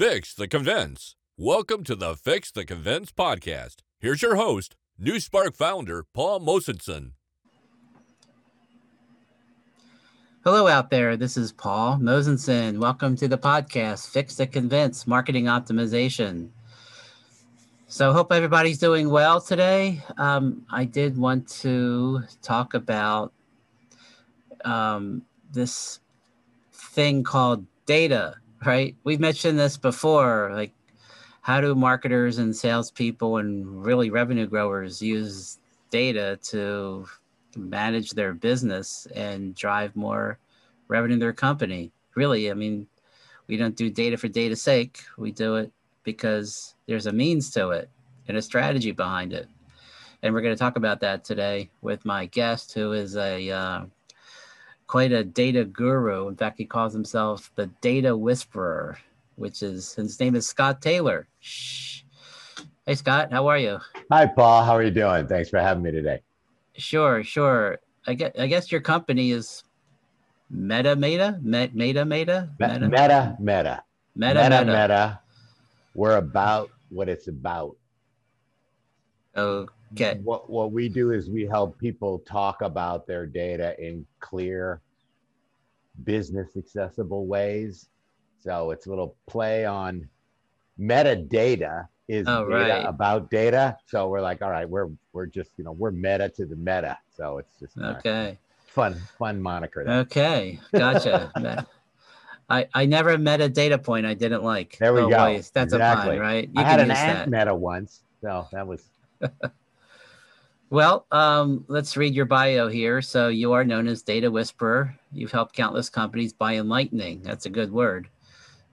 Fix the Convince. Welcome to the Fix the Convince podcast. Here's your host, NuSpark founder Paul Mosenson. Hello, out there. This is Paul Mosenson. Welcome to the podcast, Fix the Convince Marketing Optimization. So, hope everybody's doing well today. Um, I did want to talk about um, this thing called data right? We've mentioned this before. Like, how do marketers and salespeople and really revenue growers use data to manage their business and drive more revenue in their company? Really, I mean, we don't do data for data's sake. We do it because there's a means to it and a strategy behind it. And we're going to talk about that today with my guest, who is a uh, quite a data guru. In fact, he calls himself the data whisperer, which is his name is Scott Taylor. Shh. Hey, Scott, how are you? Hi, Paul. How are you doing? Thanks for having me today. Sure, sure. I guess, I guess your company is Meta Meta? Meta Meta? Meta Meta. Meta Meta. Meta Meta. We're about what it's about. Okay. What what we do is we help people talk about their data in clear, business accessible ways. So it's a little play on metadata is Oh, data right. about data. So we're like, all right, we're we're just you know we're meta to the meta. So it's just Okay. fun fun moniker. there. Okay. Gotcha. I, I never met a data point I didn't like. There we Oh, go. boy, That's Exactly. a pun, right? You I had an ant meta once, so that was Well, um, let's read your bio here. So you are known as Data Whisperer. You've helped countless companies by enlightening. That's a good word.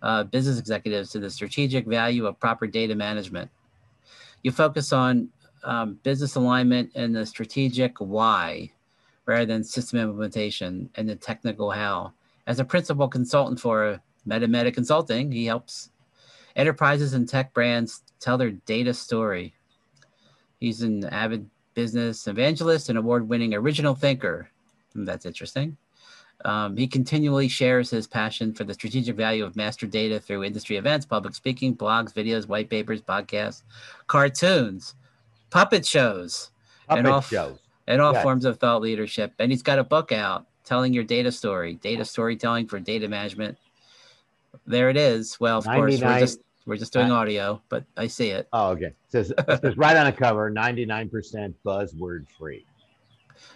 Uh, business executives to the strategic value of proper data management. You focus on um, business alignment and the strategic why, rather than system implementation and the technical how. As a principal consultant for Meta Meta Consulting, he helps enterprises and tech brands tell their data story. He's an avid business evangelist and award winning original thinker. Hmm, That's interesting. Um, he continually shares his passion for the strategic value of master data through industry events, public speaking, blogs, videos, white papers, podcasts, cartoons, puppet shows, puppet all- shows. and all Yes. forms of thought leadership. And he's got a book out telling your data story, data storytelling for data management. There it is. Well, of course, we're just we're just doing audio, but I see it. Oh, okay. It says, it says right on the cover, 99% buzzword free.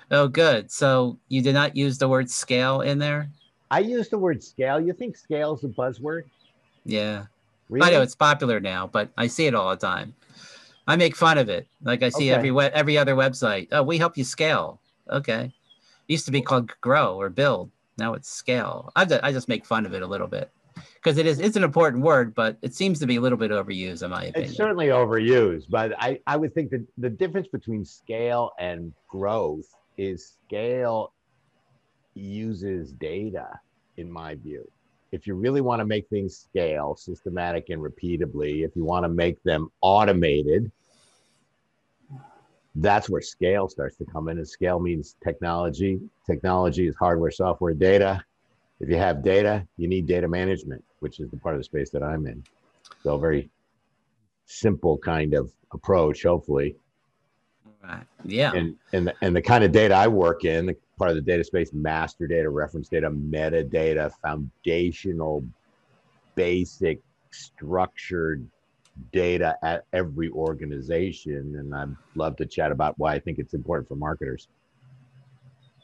Oh, good. So you did not use the word scale in there? I use the word scale. You think scale is a buzzword? Yeah. Really? I know it's popular now, but I see it all the time. I make fun of it. Like I see Okay. every we- every other website. Oh, we help you scale. Okay. Used to be called grow or build. Now it's scale. I just make fun of it a little bit because it is it's an important word, but it seems to be a little bit overused in my opinion. It's certainly overused, but I, I would think that the difference between scale and growth is scale uses data, in my view. If you really want to make things scale systematic and repeatably, if you want to make them automated, that's where scale starts to come in. And scale means technology. Technology is hardware, software, data. If you have data, you need data management, which is the part of the space that I'm in. So, a very simple kind of approach, hopefully. Right. Yeah. And and the, and the kind of data I work in, the part of the data space, master data, reference data, metadata, foundational, basic, structured data at every organization. And I'd love to chat about why I think it's important for marketers.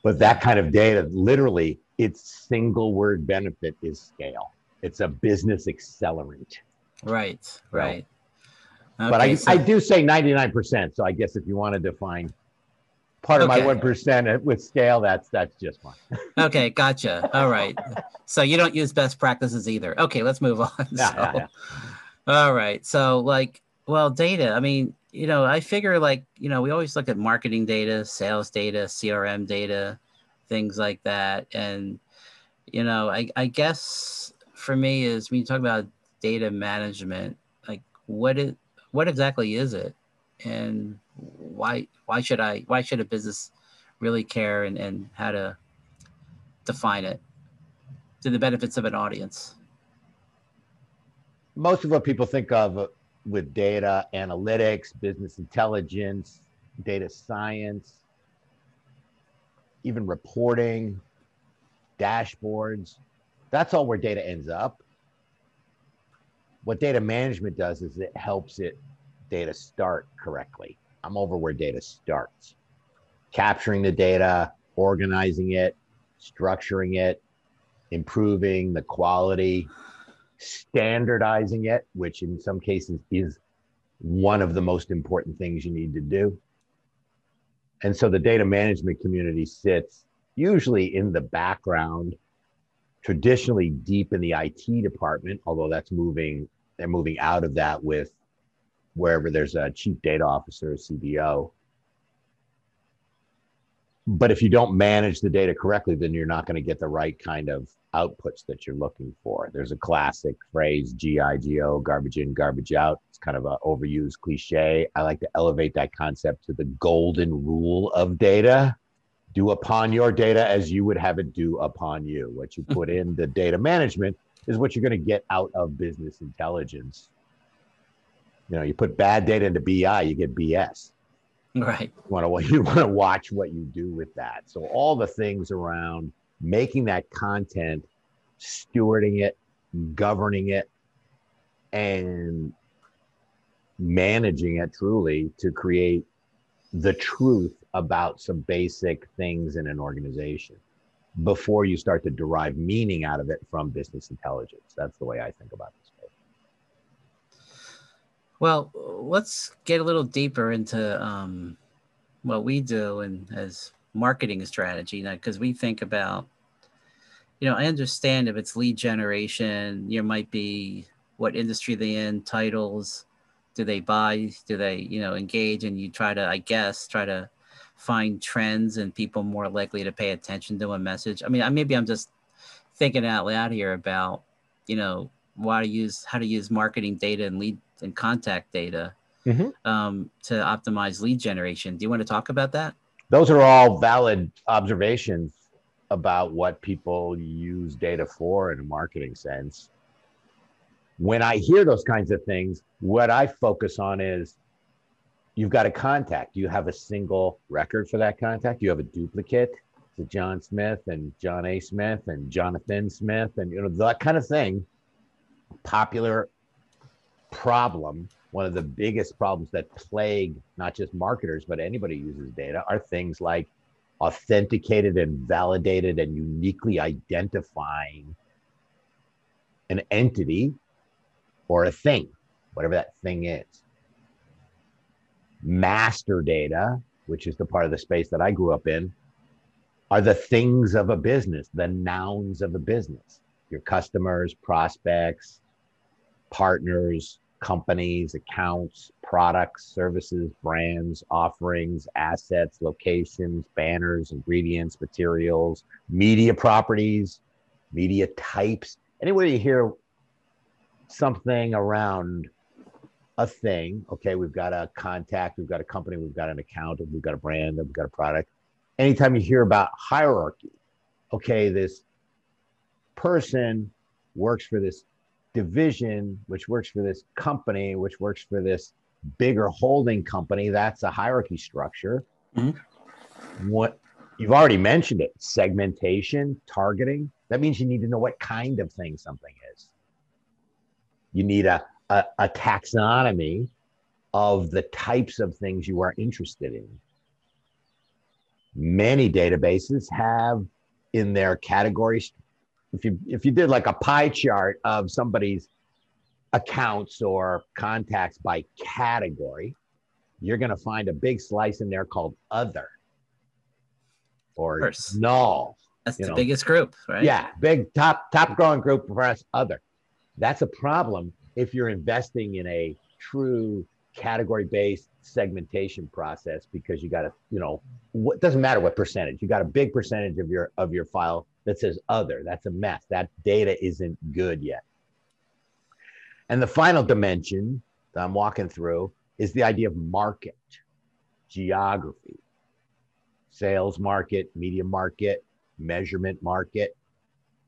But that kind of data, literally, its single word benefit is scale. It's a business accelerant. right. Right. but I, so- I do say 99%. So I guess if you want to define part of Okay. my 1% with scale, that's that's just fine. okay, gotcha. All right. So you don't use best practices either. Okay, let's move on. Yeah, So- yeah, yeah. All right. So like, well, data. I mean, you know, I figure like, you know, we always look at marketing data, sales data, CRM data, things like that. And, you know, I, I guess for me is when you talk about data management, like what it what exactly is it? And why why should I why should a business really care and, and how to define it to the benefits of an audience? most of what people think of with data analytics, business intelligence, data science, even reporting, dashboards, that's all where data ends up. What data management does is it helps it data start correctly. I'm over where data starts. Capturing the data, organizing it, structuring it, improving the quality, standardizing it, which in some cases is one of the most important things you need to do. And so the data management community sits usually in the background, traditionally deep in the IT department, although that's moving, they're moving out of that with wherever there's a chief data officer, CDO. But if you don't manage the data correctly, then you're not going to get the right kind of outputs that you're looking for. There's a classic phrase, GIGO, garbage in, garbage out. It's kind of an overused cliche. I like to elevate that concept to the golden rule of data. Do upon your data as you would have it do upon you. What you put in the data management is what you're going to get out of business intelligence. You know, you put bad data into BI, you get BS. Right. You want to you want to watch what you do with that. So all the things around making that content, stewarding it, governing it, and managing it truly to create the truth about some basic things in an organization before you start to derive meaning out of it from business intelligence. That's the way I think about this. Well, let's get a little deeper into um, what we do and as marketing strategy because we think about you know i understand if it's lead generation you might be what industry they in titles do they buy do they you know engage and you try to i guess try to find trends and people more likely to pay attention to a message. I mean I, maybe i'm just thinking out loud here about you know why to use how to use marketing data and lead and contact data mm-hmm. um, to optimize lead generation do you want to talk about that those are all valid observations about what people use data for in a marketing sense. When I hear those kinds of things, what I focus on is you've got a contact. You have a single record for that contact. You have a duplicate to John Smith and John A. Smith and Jonathan Smith and you know that kind of thing. Popular problem one of the biggest problems that plague not just marketers but anybody who uses data are things like authenticated and validated and uniquely identifying an entity or a thing whatever that thing is. Master data which is the part of the space that i grew up in are the things of a business the nouns of a business. Your customers prospects partners companies, accounts, products, services, brands, offerings, assets, locations, banners, ingredients, materials, media properties, media types. Anywhere you hear something around a thing, okay, we've got a contact, we've got a company, we've got an account, we've got a brand, we've got a product. Anytime you hear about hierarchy, okay, this person works for this division, which works for this company, which works for this bigger holding company. That's a hierarchy structure. Mm-hmm. What you've already mentioned it segmentation, targeting. That means you need to know what kind of thing something is. You need a, a, a taxonomy of the types of things you are interested in. Many databases have in their categories if you if you did like a pie chart of somebody's accounts or contacts by category, you're going to find a big slice in there called other or null. That's the know. biggest group, right? Yeah, big top top growing group for us. Other. That's a problem if you're investing in a true category based segmentation process because you got to you know what doesn't matter what percentage you got a big percentage of your of your file that says other. That's a mess. That data isn't good yet. And the final dimension that I'm walking through is the idea of market, geography, sales market, media market, measurement market.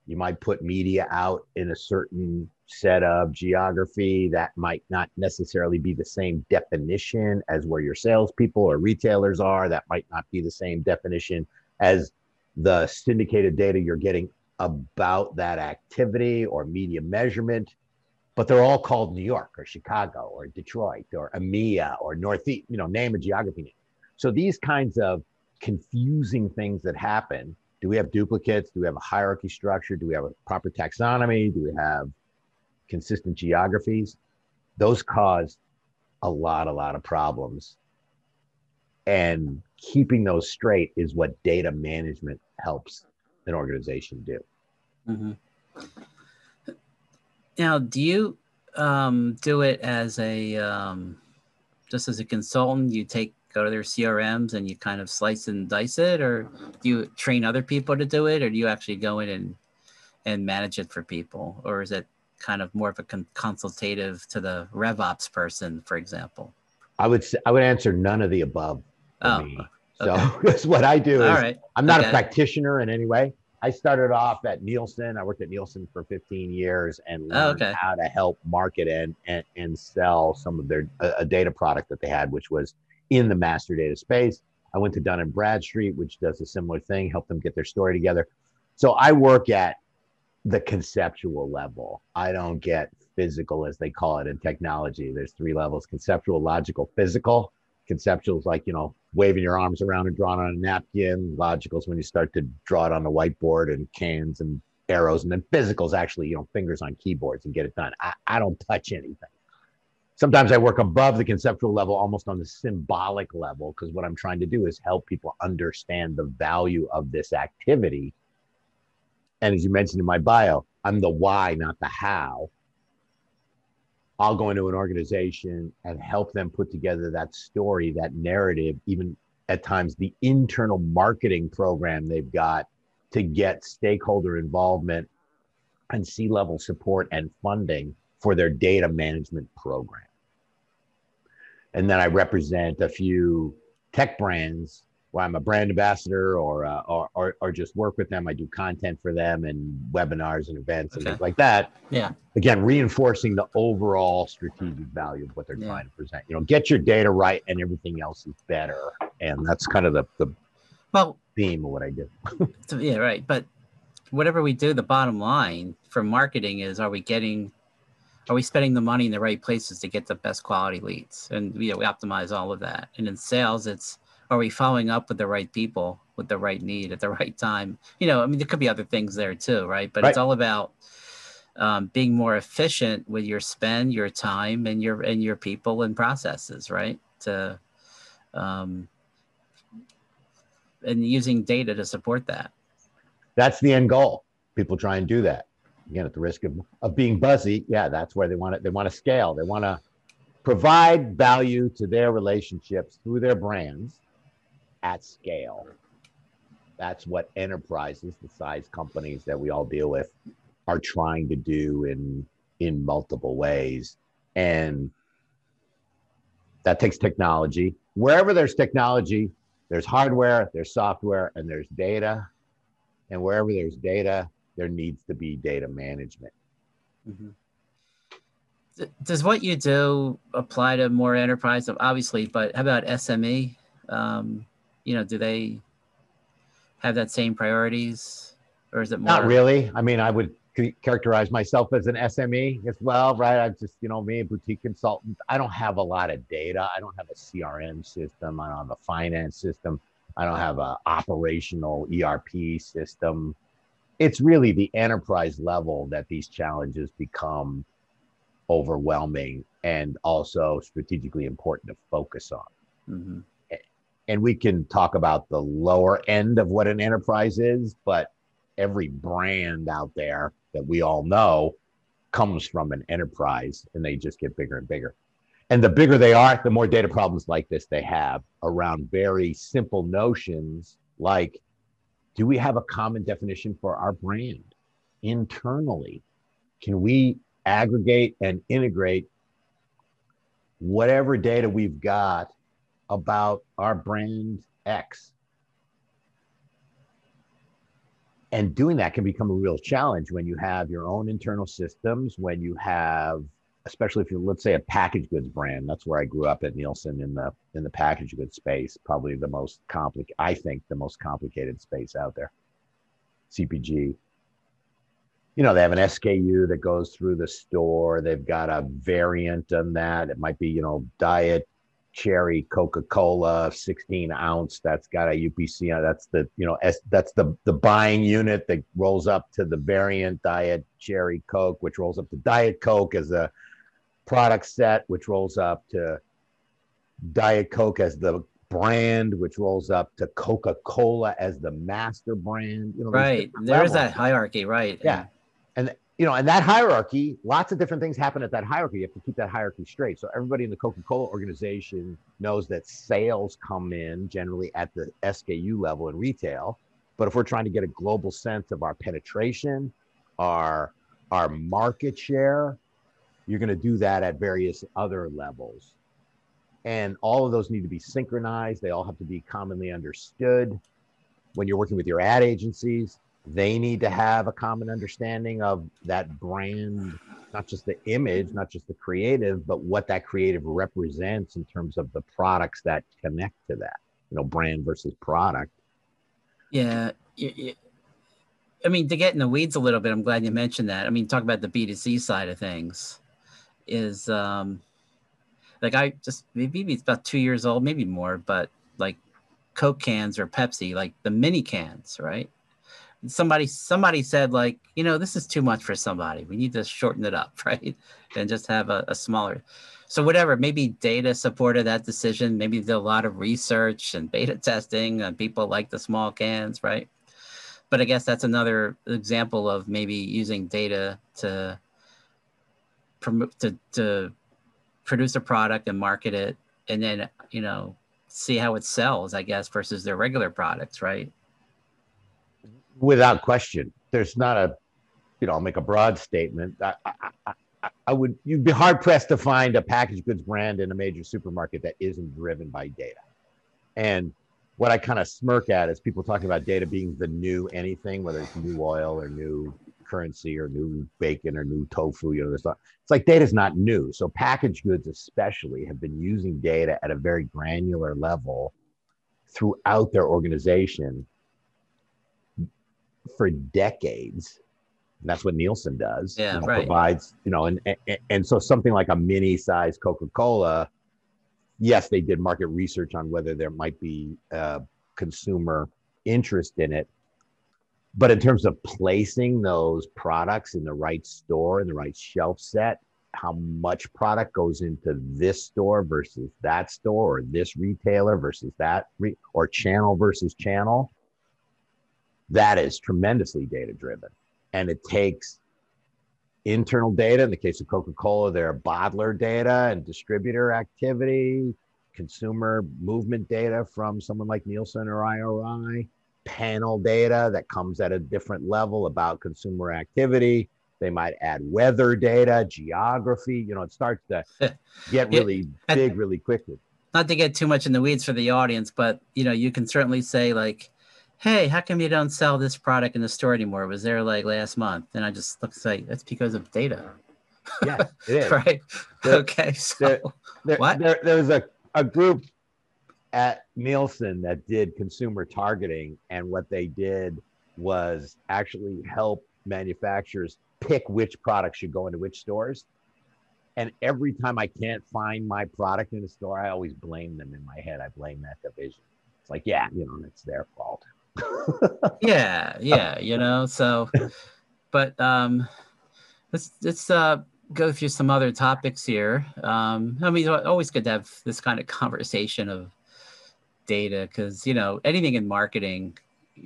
You might put media out in a certain set of geography that might not necessarily be the same definition as where your salespeople or retailers are. That might not be the same definition as the syndicated data you're getting about that activity or media measurement. But they're all called New York or Chicago or Detroit or EMEA or Northeast, you know, name a geography name. So these kinds of confusing things that happen do we have duplicates? Do we have a hierarchy structure? Do we have a proper taxonomy? Do we have consistent geographies? Those cause a lot, a lot of problems. And keeping those straight is what data management helps an organization do. Mm-hmm. Now, do you um, do it as a um, just as a consultant? You take go to their CRMs and you kind of slice and dice it, or do you train other people to do it, or do you actually go in and and manage it for people, or is it kind of more of a con- consultative to the RevOps person, for example? I would say, I would answer none of the above. Oh, me. So okay. that's what I do. Is All right. I'm not okay. a practitioner in any way. I started off at Nielsen. I worked at Nielsen for 15 years and Oh, learned okay. how to help market and, and and sell some of their a, a data product that they had, which was in the master data space. I went to Dun and Bradstreet, which does a similar thing, help them get their story together. So I work at the conceptual level. I don't get physical as they call it in technology. There's three levels: conceptual, logical, physical. Conceptual is like you know waving your arms around and drawing on a napkin. Logical is when you start to draw it on the whiteboard and cans and arrows, and then physical is actually you know fingers on keyboards and get it done. I, I don't touch anything sometimes I work above the conceptual level, almost on the symbolic level, because what I'm trying to do is help people understand the value of this activity. And as you mentioned in my bio, I'm the why, not the how. I'll go into an organization and help them put together that story, that narrative, even at times the internal marketing program they've got to get stakeholder involvement and C level support and funding for their data management program. And then I represent a few tech brands where I'm a brand ambassador or, uh, or, or, or just work with them. I do content for them and webinars and events and Okay. things like that. Yeah. Again, reinforcing the overall strategic value of what they're Yeah. trying to present. You know, get your data right and everything else is better. And that's kind of the, the Well, theme of what I do. yeah, right. But whatever we do, the bottom line for marketing is: are we getting, are we spending the money in the right places to get the best quality leads? And you know, we optimize all of that. And in sales, it's are we following up with the right people with the right need at the right time? You know, I mean, there could be other things there too, right? But it's all about um, being more efficient with your spend, your time, and your and your people and processes, right? To um, and using data to support that. That's the end goal. People try and do that. Again, at the risk of, of being buzzy, yeah, that's where they want it. They want to scale. They want to provide value to their relationships through their brands at scale. That's what enterprises, the size companies that we all deal with, are trying to do in in multiple ways. And that takes technology. Wherever there's technology, there's hardware, there's software, and there's data. And wherever there's data, there needs to be data management. D- Does what you do apply to more enterprise? Obviously, but how about SME? Um, you know, do they have that same priorities, or is it more? Not really. I mean, I would characterize myself as an SME as well, right? I'm just, you know, me, a boutique consultant. I don't have a lot of data. I don't have a CRM system. I don't have a finance system. I don't have a operational ERP system. It's really the enterprise level that these challenges become overwhelming and also strategically important to focus on. Mhm. And we can talk about the lower end of what an enterprise is, but every brand out there that we all know comes from an enterprise and they just get bigger and bigger. And the bigger they are, the more data problems like this they have around very simple notions like do we have a common definition for our brand internally? Can we aggregate and integrate whatever data we've got about our brand X and doing that can become a real challenge when you have your own internal systems, when you have, especially if you're, let's say, a packaged goods brand. That's where I grew up at Nielsen in the in the packaged goods space. Probably the most complicated, I think, the most complicated space out there. CPG. You know, they have an SKU that goes through the store. They've got a variant on that. It might be, you know, diet cherry Coca-Cola 16 ounce that's got a UPC on that's the you know S, that's the the buying unit that rolls up to the variant diet cherry Coke which rolls up to diet Coke as a product set which rolls up to diet Coke as the brand which rolls up to Coca-Cola as the master brand you know right. there is that hierarchy right. Yeah. And you know, and that hierarchy, lots of different things happen at that hierarchy. You have to keep that hierarchy straight. So everybody in the Coca-Cola organization knows that sales come in generally at the SKU level in retail. But if we're trying to get a global sense of our penetration, our our market share, you're going to do that at various other levels. And all of those need to be synchronized. They all have to be commonly understood. When you're working with your ad agencies, they need to have a common understanding of that brand not just the image not just the creative but what that creative represents in terms of the products that connect to that you know brand versus product. Yeah i mean to get in the weeds a little bit i'm glad you mentioned that. I mean talk about the b2c side of things is um like i just maybe it's about two years old maybe more but like coke cans or pepsi like the mini cans right somebody somebody said like you know this is too much for somebody. We need to shorten it up right? And just have a, a smaller so whatever maybe data supported that decision. Maybe did a lot of research and beta testing and people like the small cans right? But i guess that's another example of maybe using data to promote to, to produce a product and market it and then you know see how it sells i guess versus their regular products right without question. There's not a, you know, I'll make a broad statement. I, I, I, I would, you'd be hard pressed to find a packaged goods brand in a major supermarket that isn't driven by data. And what I kind of smirk at is people talking about data being the new anything, whether it's new oil or new currency or new bacon or new tofu. You know, not, it's like data is not new. So packaged goods, especially, have been using data at a very granular level throughout their organization for decades. And that's what Nielsen does. Yeah, you know, right. Provides, you know, and, and and so something like a mini size Coca-Cola, yes, they did market research on whether there might be uh, consumer interest in it. But in terms of placing those products in the right store, in the right shelf set, how much product goes into this store versus that store, or this retailer versus that, re- or channel versus channel, that is tremendously data driven. And it takes internal data. In the case of Coca Cola, their bottler data and distributor activity, consumer movement data from someone like Nielsen or IRI, panel data that comes at a different level about consumer activity. They might add weather data, geography. You know, it starts to get really big really quickly. Not to get too much in the weeds for the audience, but you know, you can certainly say like hey, how come you don't sell this product in the store anymore? It was there like last month. And I just look like that's because of data. Yeah, it is. right. There, okay. So there, there, what? There, there was a, a group at Nielsen that did consumer targeting. And what they did was actually help manufacturers pick which products should go into which stores. And every time I can't find my product in a store, I always blame them in my head. I blame that division. It's like, yeah, you know, it's their fault yeah, yeah, you know. So, but um, let's let's uh go through some other topics here. Um, I mean, it's always good to have this kind of conversation of data because you know anything in marketing,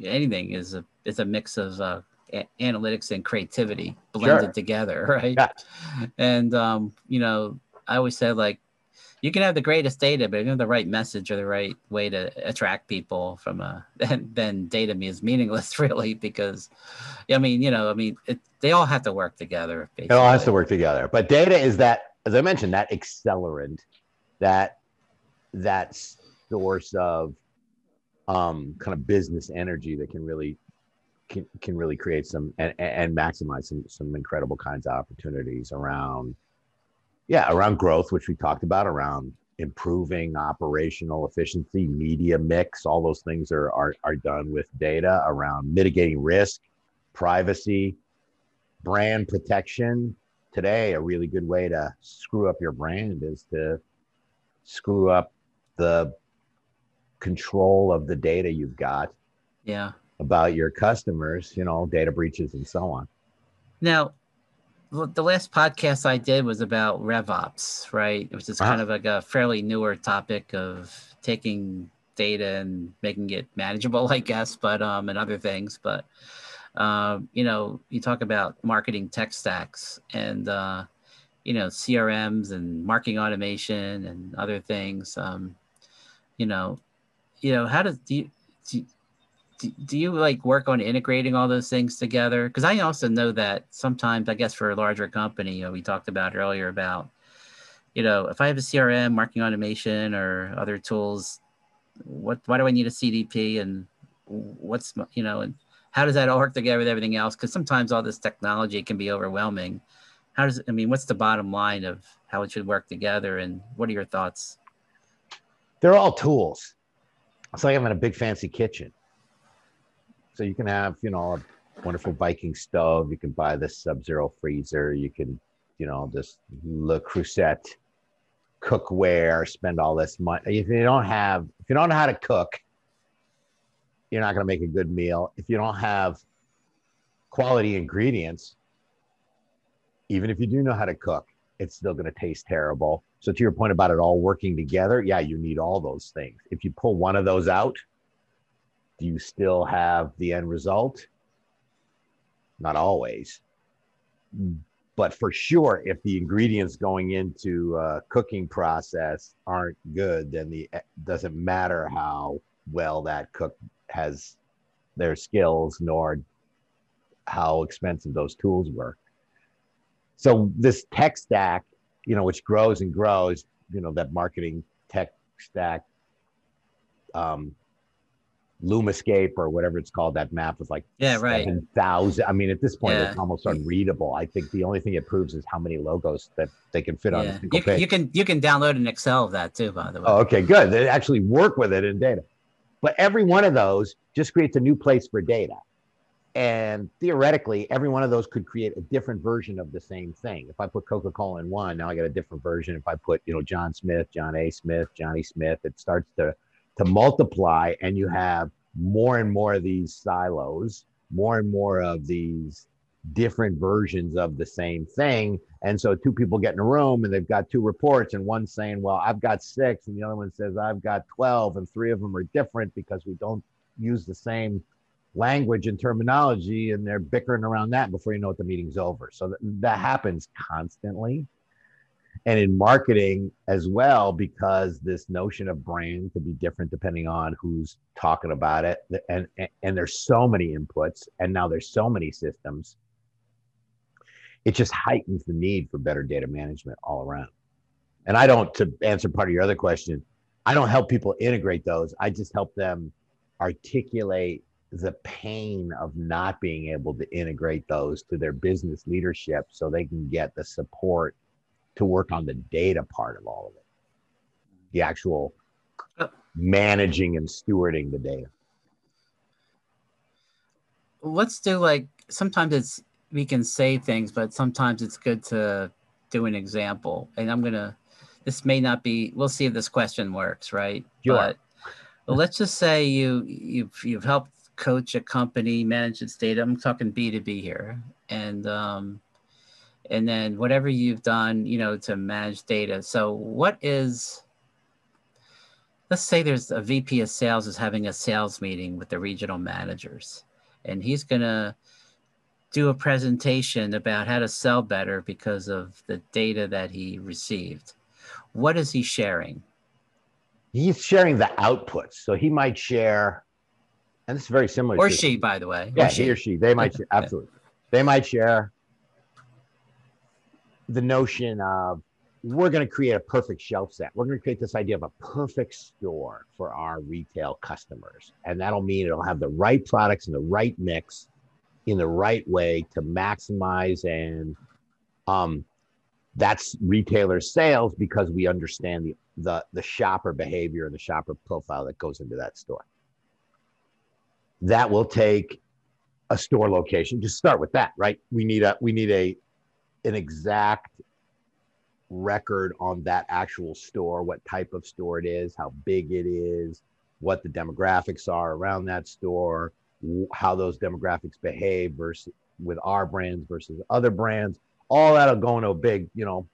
anything is a is a mix of uh, a- analytics and creativity blended sure. together, right? Yeah. And um, you know, I always said like you can have the greatest data, but if you have the right message or the right way to attract people from a then then data is meaningless really because I mean, you know, I mean it, they all have to work together. Basically. It all has to work together. But data is that, as I mentioned, that accelerant, that that source of um, kind of business energy that can really can, can really create some and, and maximize some some incredible kinds of opportunities around yeah around growth which we talked about around improving operational efficiency media mix all those things are are, are done with data around mitigating risk privacy brand protection. Today a really good way to screw up your brand is to screw up the control of the data you've got yeah. about your customers you know data breaches and so on. Now the last podcast i did was about revops right which is kind uh-huh. of like a fairly newer topic of taking data and making it manageable i guess but um and other things but um, you know, you talk about marketing tech stacks and, uh, you know, CRMs and marketing automation and other things. Um, you know, you know, how does do you, do, do you like work on integrating all those things together? Because I also know that sometimes, I guess, for a larger company, you know, we talked about earlier about, you know, if I have a CRM, marketing automation, or other tools, what why do I need a CDP and what's you know and how does that all work together with everything else? Because sometimes all this technology can be overwhelming. How does I mean, what's the bottom line of how it should work together, and what are your thoughts? They're all tools. It's like having a big fancy kitchen. So you can have, you know, a wonderful Viking stove. You can buy this Sub-Zero freezer. You can, you know, this Le Creuset cookware. Spend all this money. If you don't have, if you don't know how to cook, you're not going to make a good meal. If you don't have quality ingredients, even if you do know how to cook, it's still going to taste terrible. So, to your point about it all working together, yeah, you need all those things. If you pull one of those out, do you still have the end result? Not always. But for sure, if the ingredients going into a cooking process aren't good, then the doesn't matter how well that cook has their skills nor how expensive those tools were. So this tech stack, you know, which grows and grows, you know, that marketing tech stack, um, Lumascape or whatever it's called, that map was like yeah, right. thousand. I mean, at this point, yeah. it's almost unreadable. I think the only thing it proves is how many logos that they can fit yeah. on a single you, page. You can you can download an Excel of that too, by the way. Oh, okay, good. They actually work with it in data. But every one of those just creates a new place for data. And theoretically, every one of those could create a different version of the same thing. If I put Coca-Cola in one, now I get a different version. If I put, you know, John Smith, John A. Smith, Johnny Smith, it starts to to multiply and you have more and more of these silos, more and more of these different versions of the same thing. And so two people get in a room and they've got two reports, and one's saying, Well, I've got six, and the other one says, I've got 12, and three of them are different because we don't use the same language and terminology, and they're bickering around that before you know it, the meeting's over. So that, that happens constantly. And in marketing as well, because this notion of brand could be different depending on who's talking about it. And, and, and there's so many inputs, and now there's so many systems it just heightens the need for better data management all around. And I don't, to answer part of your other question, I don't help people integrate those. I just help them articulate the pain of not being able to integrate those to their business leadership so they can get the support to work on the data part of all of it, the actual uh, managing and stewarding the data. Let's do like sometimes it's we can say things, but sometimes it's good to do an example. And I'm gonna. This may not be. We'll see if this question works, right? Sure. But well, let's just say you you've you've helped coach a company manage its data. I'm talking B two B here, and um, and then whatever you've done, you know, to manage data. So what is let's say there's a VP of sales is having a sales meeting with the regional managers, and he's gonna do a presentation about how to sell better because of the data that he received. What is he sharing? He's sharing the outputs. So he might share, and this is very similar. Or she, by the way. Yeah, or he or she. They might share, absolutely. They might share the notion of we're going to create a perfect shelf set. We're going to create this idea of a perfect store for our retail customers. And that'll mean it'll have the right products and the right mix in the right way to maximize and um, that's retailer sales because we understand the, the the shopper behavior and the shopper profile that goes into that store that will take a store location just start with that right we need a we need a an exact record on that actual store what type of store it is how big it is what the demographics are around that store how those demographics behave versus with our brands versus other brands all that'll go into a big, you know,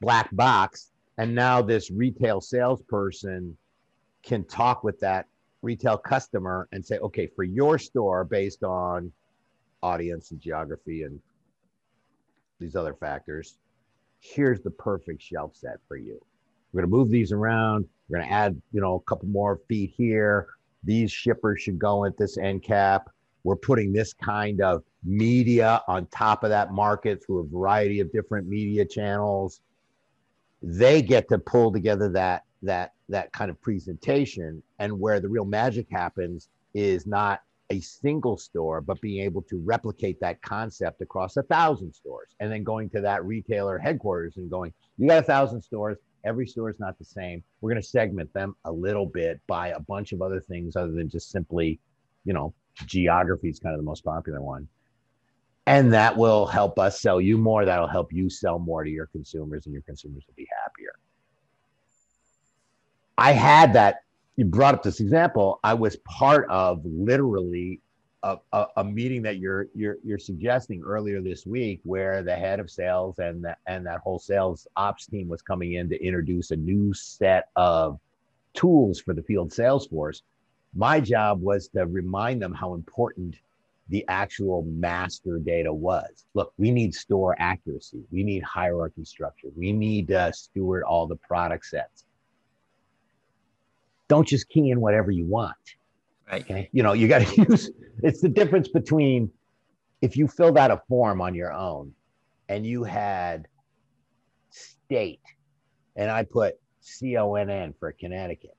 black box. And now this retail salesperson can talk with that retail customer and say, okay, for your store, based on audience and geography and these other factors, here's the perfect shelf set for you. We're going to move these around. We're going to add, you know, a couple more feet here. These shippers should go at this end cap. We're putting this kind of media on top of that market through a variety of different media channels they get to pull together that that that kind of presentation and where the real magic happens is not a single store but being able to replicate that concept across a thousand stores and then going to that retailer headquarters and going you got a thousand stores. Every store is not the same. We're going to segment them a little bit by a bunch of other things other than just simply you know geography is kind of the most popular one. And that will help us sell you more. That'll help you sell more to your consumers and your consumers will be happier. I had that you brought up this example i was part of literally a, a, a, meeting that you're you're you're suggesting earlier this week where the head of sales and the, and that whole sales ops team was coming in to introduce a new set of tools for the field sales force my job was to remind them how important the actual master data was. Look, we need store accuracy. We need hierarchy structure. We need to steward all the product sets. Don't just key in whatever you want. Right. Okay. You know, you got to use it's the difference between if you filled out a form on your own and you had state and I put C O N N for Connecticut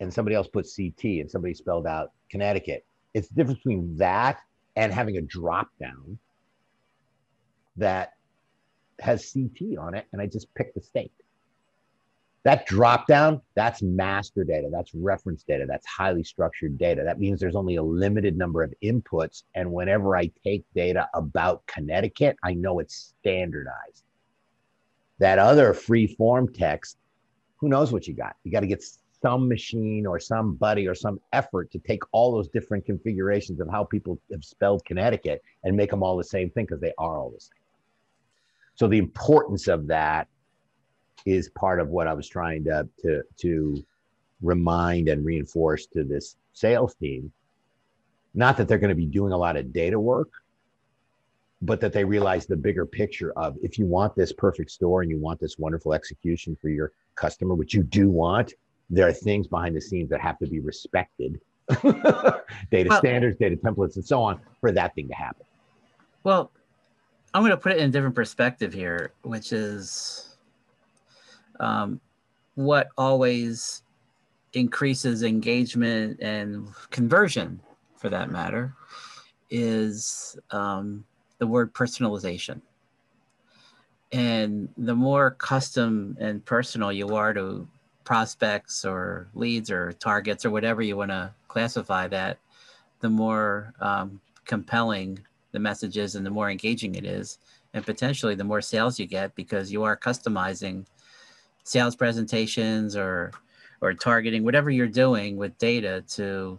and somebody else put CT and somebody spelled out Connecticut it's the difference between that and having a drop down that has CT on it, and I just pick the state. That drop down, that's master data, that's reference data, that's highly structured data. That means there's only a limited number of inputs. And whenever I take data about Connecticut, I know it's standardized. That other free form text, who knows what you got? You got to get some machine or somebody or some effort to take all those different configurations of how people have spelled Connecticut and make them all the same thing because they are all the same. So the importance of that is part of what I was trying to to to remind and reinforce to this sales team. Not that they're going to be doing a lot of data work, but that they realize the bigger picture of if you want this perfect store and you want this wonderful execution for your customer, which you do want, there are things behind the scenes that have to be respected data well, standards data templates and so on for that thing to happen well i'm going to put it in a different perspective here which is um, what always increases engagement and conversion for that matter is um, the word personalization and the more custom and personal you are to prospects or leads or targets or whatever you want to classify that, the more um, compelling the message is and the more engaging it is. And potentially the more sales you get because you are customizing sales presentations or or targeting whatever you're doing with data to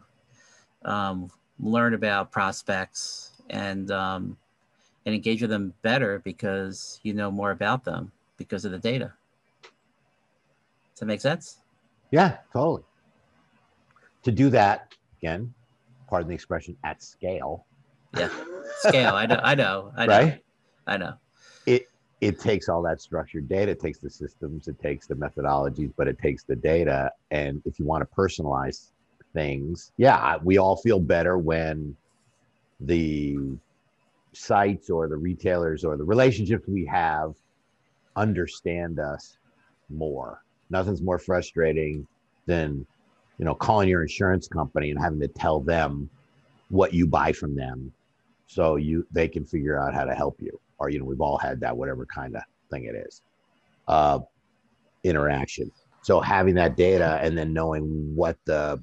um, learn about prospects and um, and engage with them better because you know more about them because of the data. Does that make sense? Yeah, totally. To do that, again, pardon the expression, at scale. Yeah, scale. I know. I know. I know. Right? I know. It it takes all that structured data. It takes the systems. It takes the methodologies, but it takes the data. And if you want to personalize things, yeah, we all feel better when the sites or the retailers or the relationships we have understand us more nothing's more frustrating than you know calling your insurance company and having to tell them what you buy from them so you they can figure out how to help you or you know we've all had that whatever kind of thing it is uh, interaction. So having that data and then knowing what the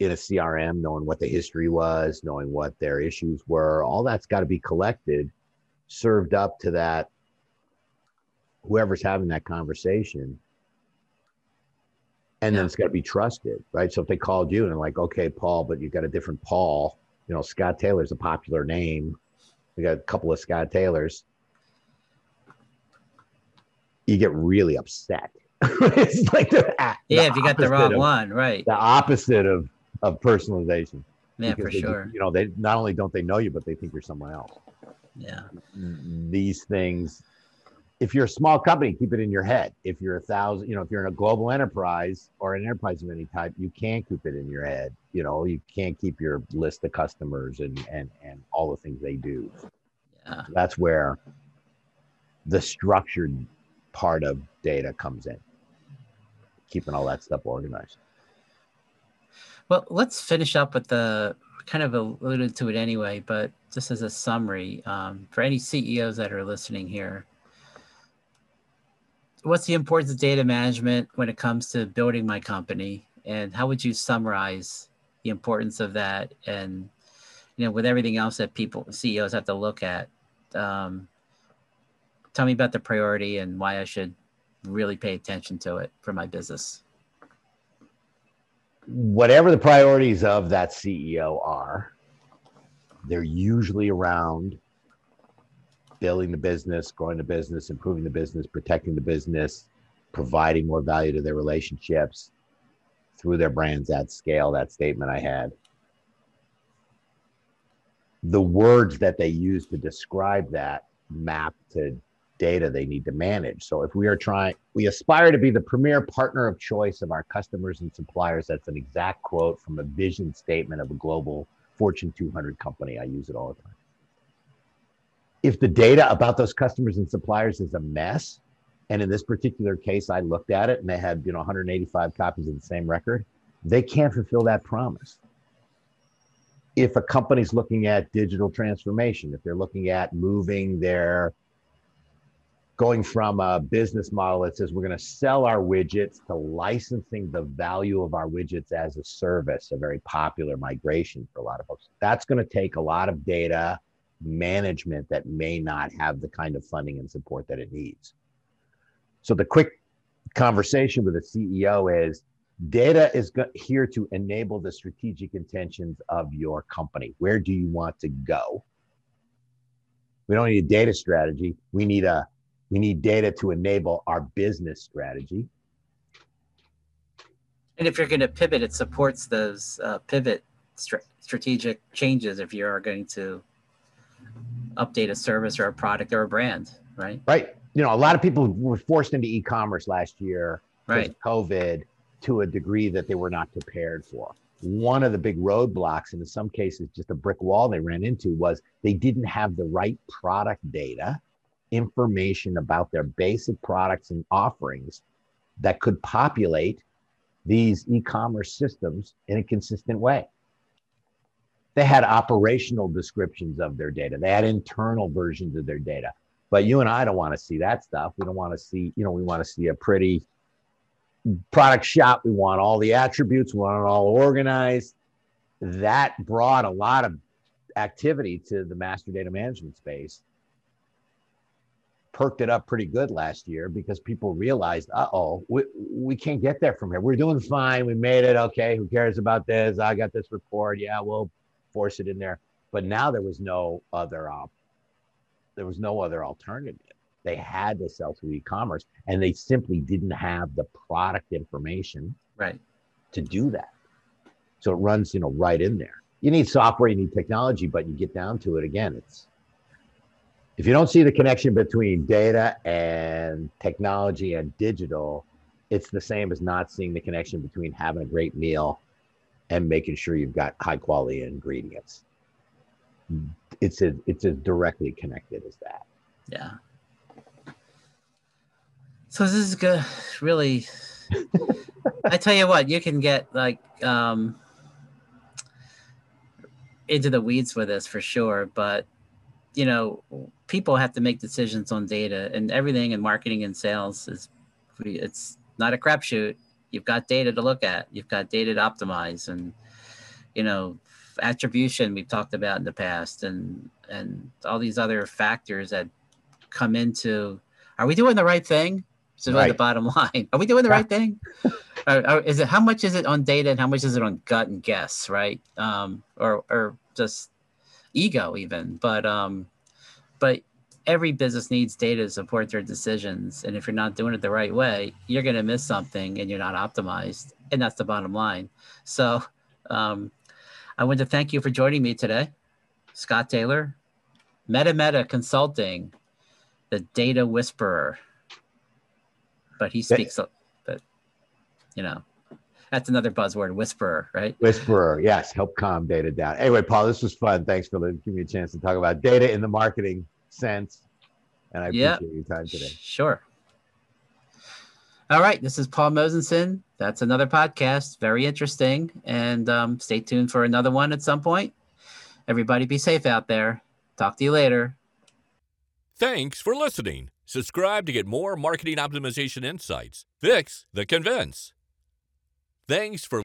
in a crm knowing what the history was knowing what their issues were all that's got to be collected served up to that whoever's having that conversation. And then it's got to be trusted right? So if they called you and they're like okay paul but you've got a different paul you know scott taylor's a popular name we got a couple of scott taylors. You get really upset. It's like the, yeah if you got the wrong of, one right. the opposite of of personalization. Yeah for they, sure. you know they not only don't they know you but they think you're someone else. Yeah. These things if you're a small company, keep it in your head. If you're a thousand, you know, if you're in a global enterprise or an enterprise of any type, you can't keep it in your head. You know, you can't keep your list of customers and and and all the things they do. Yeah. That's where the structured part of data comes in. Keeping all that stuff organized. Well, let's finish up with the kind of alluded to it anyway, but just as a summary um, for any CEOs that are listening here what's the importance of data management when it comes to building my company? And how would you summarize the importance of that? And you know with everything else that people ceos have to look at um, tell me about the priority and why i should really pay attention to it for my business. Whatever the priorities of that ceo are they're usually around building the business, growing the business, improving the business, protecting the business, providing more value to their relationships through their brands at scale, that statement I had. The words that they use to describe that map to data they need to manage. So if we are trying, we aspire to be the premier partner of choice of our customers and suppliers. That's an exact quote from a vision statement of a global Fortune 200 company. I use it all the time if the data about those customers and suppliers is a mess, and in this particular case, I looked at it and they had, you know, 185 copies of the same record, they can't fulfill that promise. If a company's looking at digital transformation, if they're looking at moving their going from a business model that says we're going to sell our widgets to licensing the value of our widgets as a service, a very popular migration for a lot of folks. That's going to take a lot of data, management that may not have the kind of funding and support that it needs. So the quick conversation with the CEO is data is here to enable the strategic intentions of your company. Where do you want to go? We don't need a data strategy. We need a we need data to enable our business strategy. And if you're going to pivot, it supports those uh, pivot strategic changes if you are going to update a service or a product or a brand, right? Right. You know, a lot of people were forced into e-commerce last year right. COVID to a degree that they were not prepared for. One of the big roadblocks, and in some cases just a brick wall they ran into, was they didn't have the right product data, information about their basic products and offerings that could populate these e-commerce systems in a consistent way they had operational descriptions of their data. They had internal versions of their data. But you and I don't want to see that stuff. We don't want to see, you know, we want to see a pretty product shop. We want all the attributes, we want it all organized. That brought a lot of activity to the master data management space. Perked it up pretty good last year because people realized, uh oh, we, we can't get there from here. We're doing fine. We made it. Okay. Who cares about this? I got this report. Yeah, we'll force it in there. But now there was no other op, there was no other alternative. They had to sell through e-commerce, and they simply didn't have the product information right to do that. So it runs, you know, right in there. You need software, you need technology, but you get down to it again. It's if you don't see the connection between data and technology and digital, it's the same as not seeing the connection between having a great meal and making sure you've got high quality ingredients. It's a, it's as directly connected as that. Yeah. So this is good. Really, I tell you what, you can get like um, into the weeds with this for sure, but you know, people have to make decisions on data, and everything in marketing and sales is it's not a crapshoot. You've got data to look at. You've got data to optimize, and you know, attribution we've talked about in the past, and and all these other factors that come into. Are we doing the right thing? So right. the bottom line, are we doing the right thing? or, or is it how much is it on data and how much is it on gut and guess, right? Um, or or just ego even, but um, but every business needs data to support their decisions, and if you're not doing it the right way, you're going to miss something, and you're not optimized, and that's the bottom line. So, um, I want to thank you for joining me today, Scott Taylor, Meta Meta Consulting, the data whisperer. But he speaks, but you know, that's another buzzword, whisperer, right? Whisperer, yes, help calm data down. Anyway, Paul, this was fun. Thanks for giving me a chance to talk about data in the marketing sense. And I appreciate your time today. Sure. All right, this is Paul Mosenson. That's another podcast. Very interesting. And um, stay tuned for another one at some point. Everybody be safe out there. Talk to you later. Thanks for listening. Subscribe to get more marketing optimization insights. Fix the convince. Thanks for